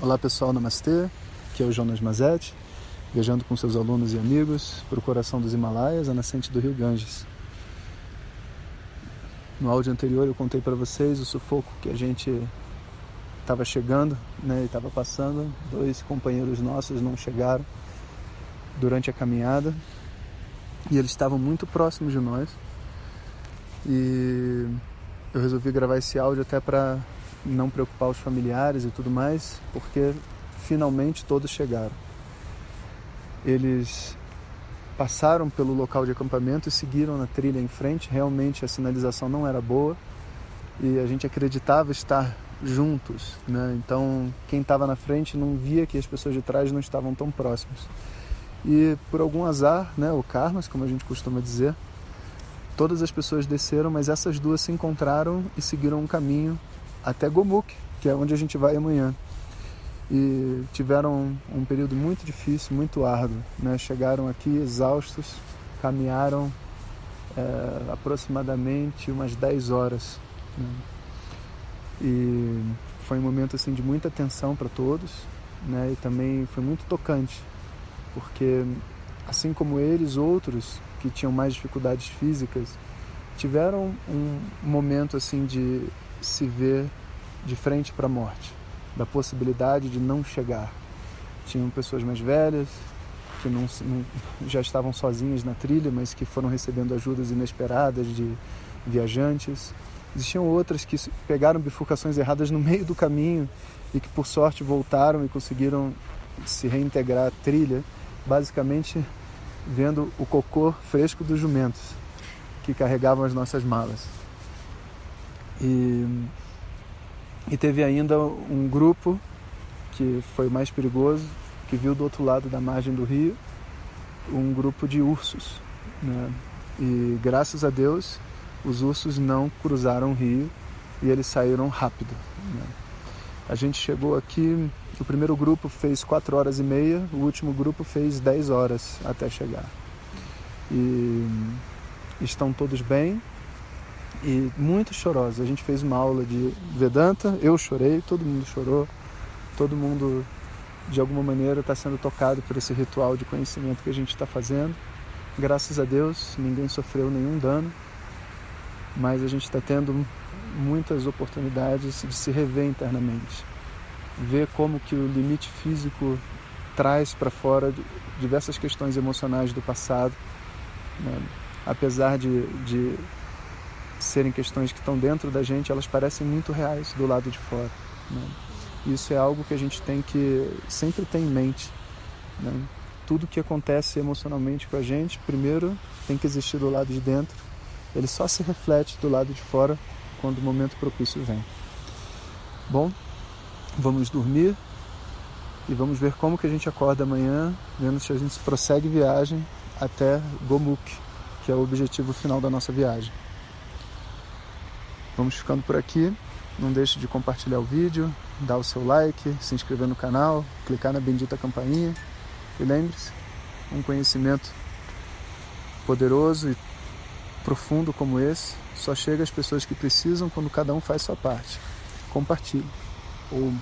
Olá pessoal, namastê. Aqui é o Jonas Mazetti, viajando com seus alunos e amigos para o coração dos Himalaias, a nascente do rio Ganges. No áudio anterior eu contei para vocês o sufoco que a gente estava chegando né, e estava passando. Dois companheiros nossos não chegaram durante a caminhada e eles estavam muito próximos de nós. E eu resolvi gravar esse áudio até para não preocupar os familiares e tudo mais, porque finalmente todos chegaram. Eles passaram pelo local de acampamento e seguiram na trilha em frente. Realmente a sinalização não era boa e a gente acreditava estar juntos, né? Então quem estava na frente não via que as pessoas de trás não estavam tão próximas. E por algum azar, né, o karmas, como a gente costuma dizer, todas as pessoas desceram, mas essas duas se encontraram e seguiram um caminho até Gomuk, que é onde a gente vai amanhã. E tiveram um período muito difícil, muito árduo. Né? Chegaram aqui exaustos, caminharam é, aproximadamente umas 10 horas. Né? E foi um momento assim de muita tensão para todos, né? E também foi muito tocante, porque assim como eles, outros que tinham mais dificuldades físicas tiveram um momento assim de se ver de frente para a morte, da possibilidade de não chegar. Tinham pessoas mais velhas que não, não, já estavam sozinhas na trilha, mas que foram recebendo ajudas inesperadas de viajantes. Existiam outras que pegaram bifurcações erradas no meio do caminho e que por sorte voltaram e conseguiram se reintegrar à trilha, basicamente vendo o cocô fresco dos jumentos que carregavam as nossas malas. E, e teve ainda um grupo que foi mais perigoso, que viu do outro lado da margem do rio um grupo de ursos. Né? E graças a Deus os ursos não cruzaram o rio e eles saíram rápido. Né? A gente chegou aqui, o primeiro grupo fez 4 horas e meia, o último grupo fez 10 horas até chegar. E estão todos bem, e muito chorosa. A gente fez uma aula de Vedanta, eu chorei, todo mundo chorou, todo mundo de alguma maneira está sendo tocado por esse ritual de conhecimento que a gente está fazendo. Graças a Deus, ninguém sofreu nenhum dano, mas a gente está tendo muitas oportunidades de se rever internamente, ver como que o limite físico traz para fora diversas questões emocionais do passado, né? apesar de, de serem questões que estão dentro da gente, elas parecem muito reais do lado de fora. Né? Isso é algo que a gente tem que sempre ter em mente. Né? Tudo que acontece emocionalmente com a gente, primeiro tem que existir do lado de dentro. Ele só se reflete do lado de fora quando o momento propício vem. Bom, vamos dormir e vamos ver como que a gente acorda amanhã, vendo se a gente prossegue viagem até Gomuk, que é o objetivo final da nossa viagem. Vamos ficando por aqui. Não deixe de compartilhar o vídeo, dar o seu like, se inscrever no canal, clicar na bendita campainha. E lembre-se, um conhecimento poderoso e profundo como esse só chega às pessoas que precisam quando cada um faz sua parte. Compartilhe. Ou